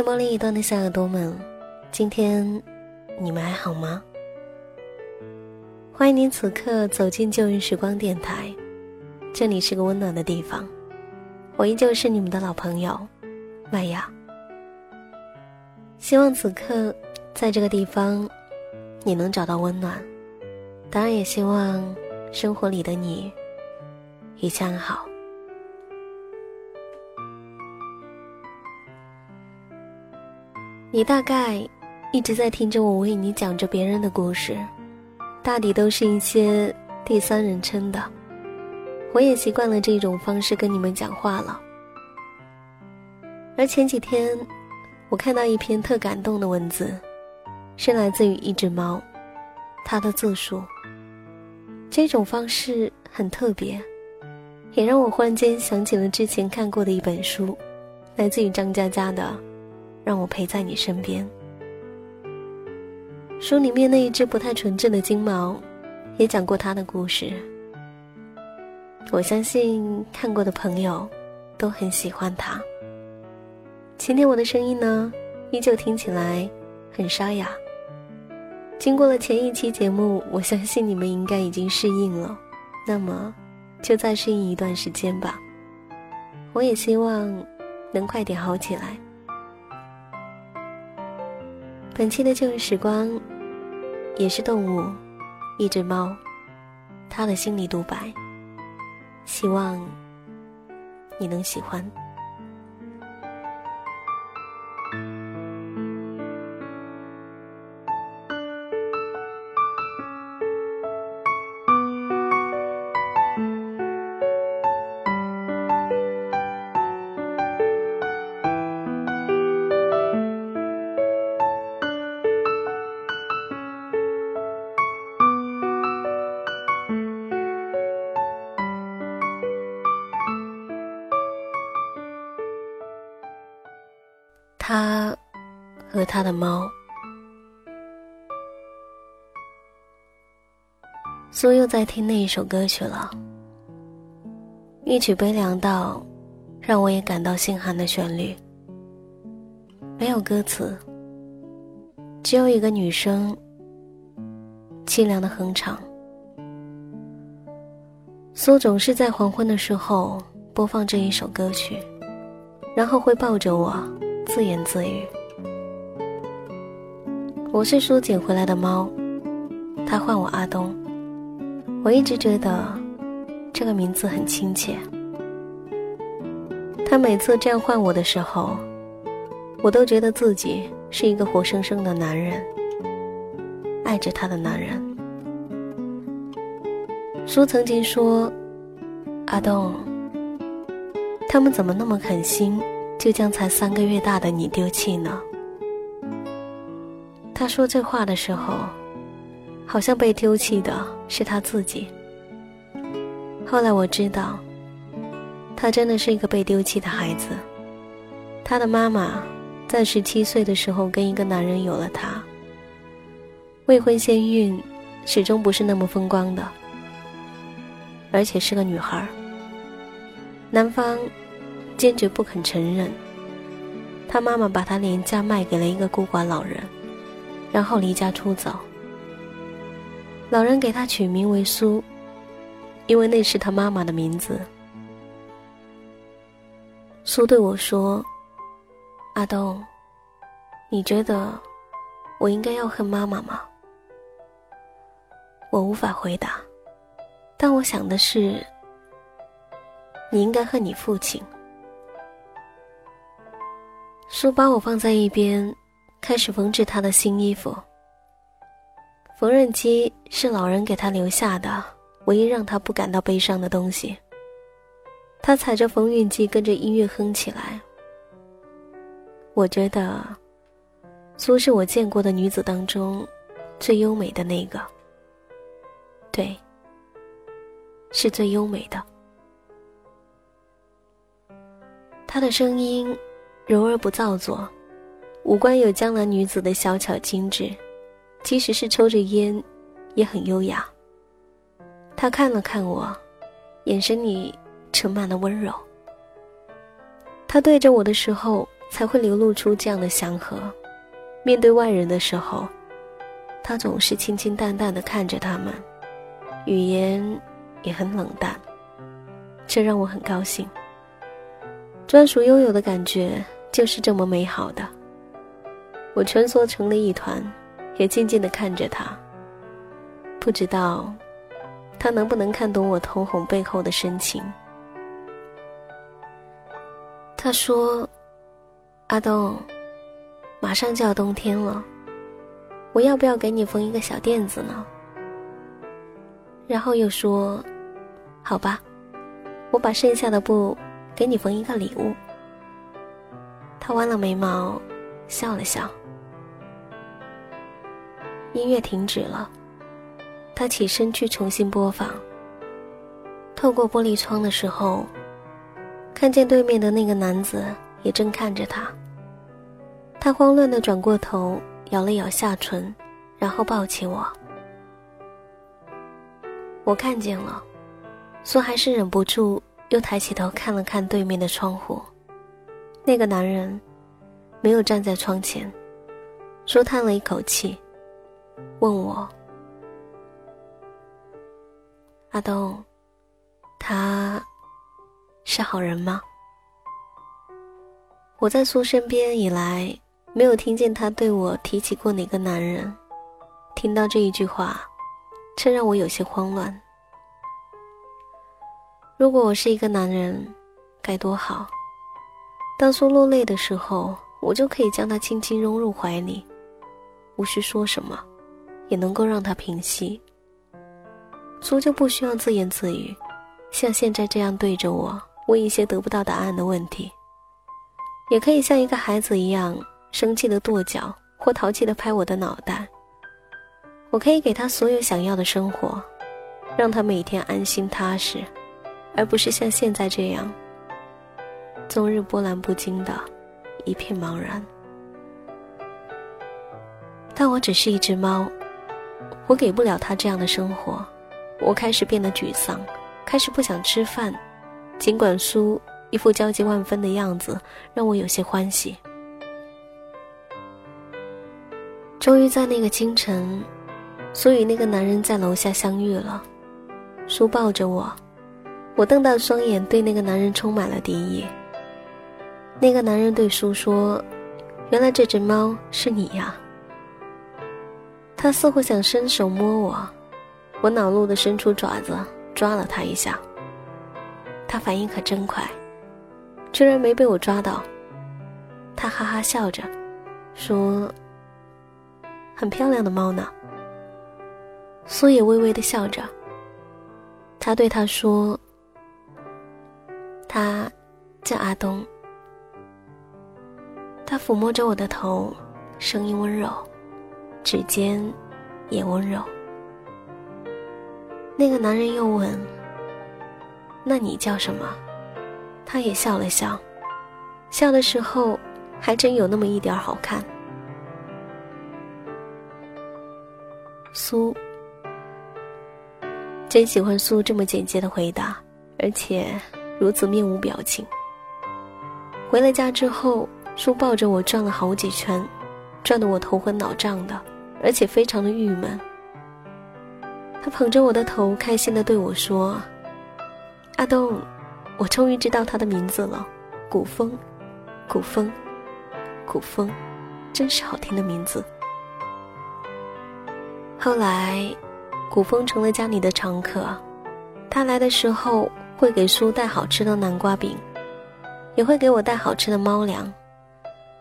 电波另一端的小耳朵们，今天你们还好吗？欢迎您此刻走进旧日时光电台，这里是个温暖的地方。我依旧是你们的老朋友麦雅。希望此刻在这个地方，你能找到温暖。当然，也希望生活里的你一切安好。你大概一直在听着我为你讲着别人的故事，大抵都是一些第三人称的。我也习惯了这种方式跟你们讲话了。而前几天，我看到一篇特感动的文字，是来自于一只猫，它的自述。这种方式很特别，也让我忽然间想起了之前看过的一本书，来自于张嘉佳的。让我陪在你身边。书里面那一只不太纯正的金毛，也讲过它的故事。我相信看过的朋友都很喜欢它。今天我的声音呢，依旧听起来很沙哑。经过了前一期节目，我相信你们应该已经适应了。那么，就再适应一段时间吧。我也希望能快点好起来。本期的旧日时光，也是动物，一只猫，它的心里独白，希望你能喜欢。他的猫。苏又在听那一首歌曲了，一曲悲凉到让我也感到心寒的旋律，没有歌词，只有一个女生凄凉的哼唱。苏总是在黄昏的时候播放这一首歌曲，然后会抱着我。自言自语：“我是书捡回来的猫，他唤我阿东。我一直觉得这个名字很亲切。他每次这样唤我的时候，我都觉得自己是一个活生生的男人，爱着他的男人。书曾经说：‘阿东，他们怎么那么狠心？’”就将才三个月大的你丢弃呢？他说这话的时候，好像被丢弃的是他自己。后来我知道，他真的是一个被丢弃的孩子。他的妈妈在十七岁的时候跟一个男人有了他。未婚先孕，始终不是那么风光的，而且是个女孩。男方。坚决不肯承认，他妈妈把他廉价卖给了一个孤寡老人，然后离家出走。老人给他取名为苏，因为那是他妈妈的名字。苏对我说：“阿东，你觉得我应该要恨妈妈吗？”我无法回答，但我想的是，你应该恨你父亲。书把我放在一边，开始缝制他的新衣服。缝纫机是老人给他留下的唯一让他不感到悲伤的东西。他踩着缝纫机，跟着音乐哼起来。我觉得，苏是我见过的女子当中最优美的那个。对，是最优美的。她的声音。柔而不造作，五官有江南女子的小巧精致，即使是抽着烟，也很优雅。他看了看我，眼神里盛满了温柔。他对着我的时候，才会流露出这样的祥和。面对外人的时候，他总是清清淡淡的看着他们，语言也很冷淡，这让我很高兴。专属拥有的感觉就是这么美好的。我蜷缩成了一团，也静静的看着他。不知道，他能不能看懂我瞳孔背后的深情？他说：“阿东，马上就要冬天了，我要不要给你缝一个小垫子呢？”然后又说：“好吧，我把剩下的布给你缝一个礼物。”他弯了眉毛，笑了笑。音乐停止了，他起身去重新播放。透过玻璃窗的时候，看见对面的那个男子也正看着他。他慌乱的转过头，咬了咬下唇，然后抱起我。我看见了，苏还是忍不住又抬起头看了看对面的窗户。那个男人没有站在窗前，舒叹了一口气。问我，阿东，他是好人吗？我在苏身边以来，没有听见他对我提起过哪个男人。听到这一句话，这让我有些慌乱。如果我是一个男人，该多好！当苏落泪的时候，我就可以将他轻轻拥入怀里，无需说什么。也能够让他平息，苏就不需要自言自语，像现在这样对着我问一些得不到答案的问题。也可以像一个孩子一样生气的跺脚或淘气的拍我的脑袋。我可以给他所有想要的生活，让他每天安心踏实，而不是像现在这样，终日波澜不惊的，一片茫然。但我只是一只猫。我给不了他这样的生活，我开始变得沮丧，开始不想吃饭。尽管苏一副焦急万分的样子，让我有些欢喜。终于在那个清晨，苏与那个男人在楼下相遇了。苏抱着我，我瞪大双眼，对那个男人充满了敌意。那个男人对苏说：“原来这只猫是你呀。”他似乎想伸手摸我，我恼怒的伸出爪子抓了他一下。他反应可真快，居然没被我抓到。他哈哈笑着，说：“很漂亮的猫呢。”苏也微微的笑着。他对他说：“他叫阿东。”他抚摸着我的头，声音温柔。指尖也温柔。那个男人又问：“那你叫什么？”他也笑了笑，笑的时候还真有那么一点好看。苏，真喜欢苏这么简洁的回答，而且如此面无表情。回了家之后，苏抱着我转了好几圈，转得我头昏脑胀的。而且非常的郁闷。他捧着我的头，开心的对我说：“阿东，我终于知道他的名字了，古风，古风，古风，真是好听的名字。”后来，古风成了家里的常客。他来的时候会给苏带好吃的南瓜饼，也会给我带好吃的猫粮，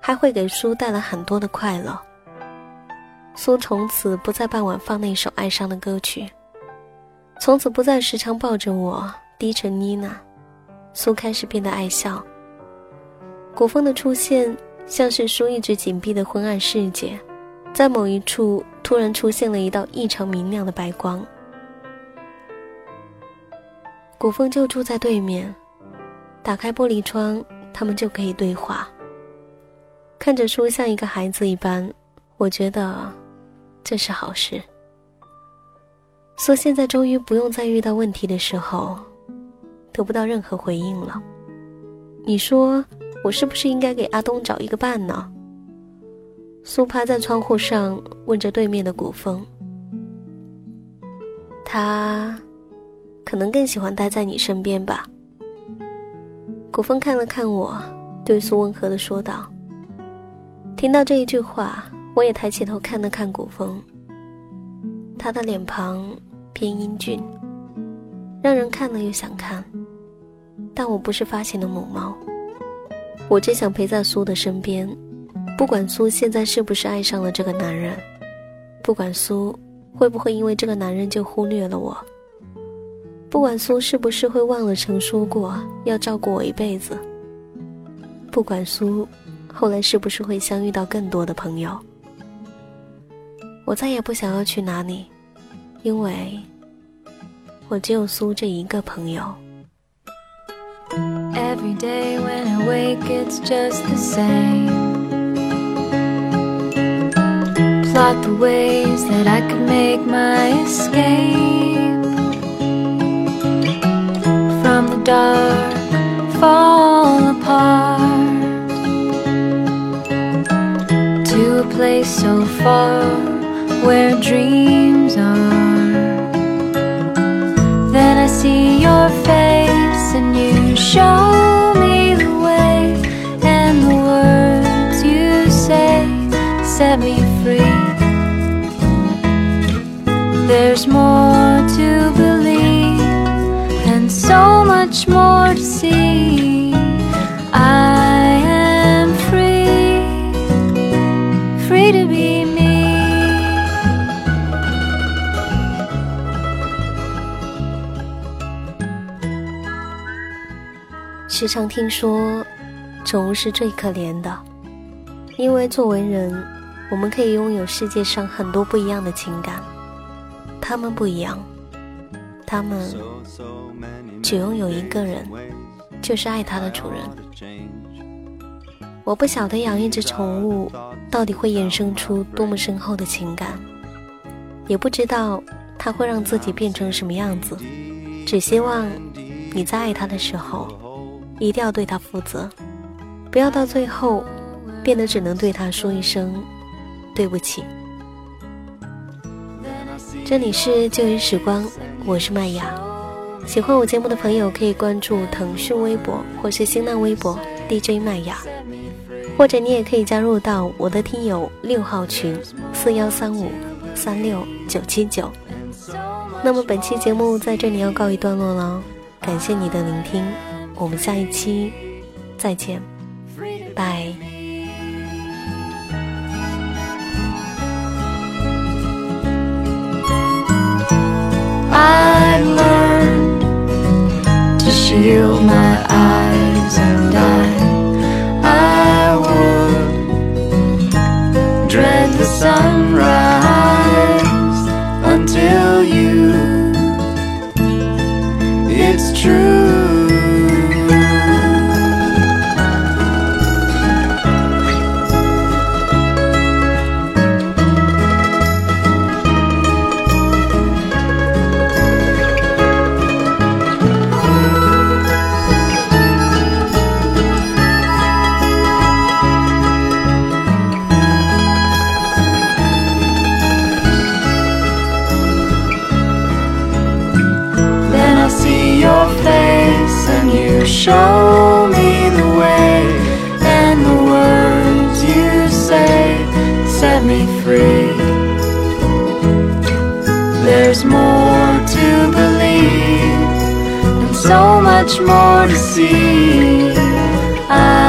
还会给苏带来很多的快乐。苏从此不再傍晚放那首哀伤的歌曲，从此不再时常抱着我低沉呢喃。苏开始变得爱笑。古风的出现，像是苏一直紧闭的昏暗世界，在某一处突然出现了一道异常明亮的白光。古风就住在对面，打开玻璃窗，他们就可以对话。看着书像一个孩子一般，我觉得。这是好事。苏现在终于不用再遇到问题的时候，得不到任何回应了。你说，我是不是应该给阿东找一个伴呢？苏趴在窗户上问着对面的古风。他可能更喜欢待在你身边吧。古风看了看我，对苏温和的说道。听到这一句话，我也抬起头看了看古风。他的脸庞偏英俊，让人看了又想看。但我不是发情的母猫，我只想陪在苏的身边，不管苏现在是不是爱上了这个男人，不管苏会不会因为这个男人就忽略了我，不管苏是不是会忘了曾说过要照顾我一辈子，不管苏后来是不是会相遇到更多的朋友，我再也不想要去哪里，因为我只有苏这一个朋友。Every day when I wake, it's just the same. Plot the ways that I could make my escape from the dark, fall apart to a place so far where dreams are. Then I see your face and you show me the way, and the words you say set me free. There's more 时常听说，宠物是最可怜的，因为作为人，我们可以拥有世界上很多不一样的情感，他们不一样，他们只拥有一个人，就是爱它的主人。我不晓得养一只宠物到底会衍生出多么深厚的情感，也不知道它会让自己变成什么样子，只希望你在爱它的时候。一定要对他负责，不要到最后变得只能对他说一声对不起。这里是旧日时光，我是麦雅。喜欢我节目的朋友可以关注腾讯微博或是新浪微博 DJ 麦雅，或者你也可以加入到我的听友六号群四幺三五三六九七九。那么本期节目在这里要告一段落了，感谢你的聆听。我们下一期再见，拜。I've learned to shield my eyes and I, I would dread the sunrise until you. It's true. Show me the way, and the words you say set me free. There's more to believe, and so much more to see. I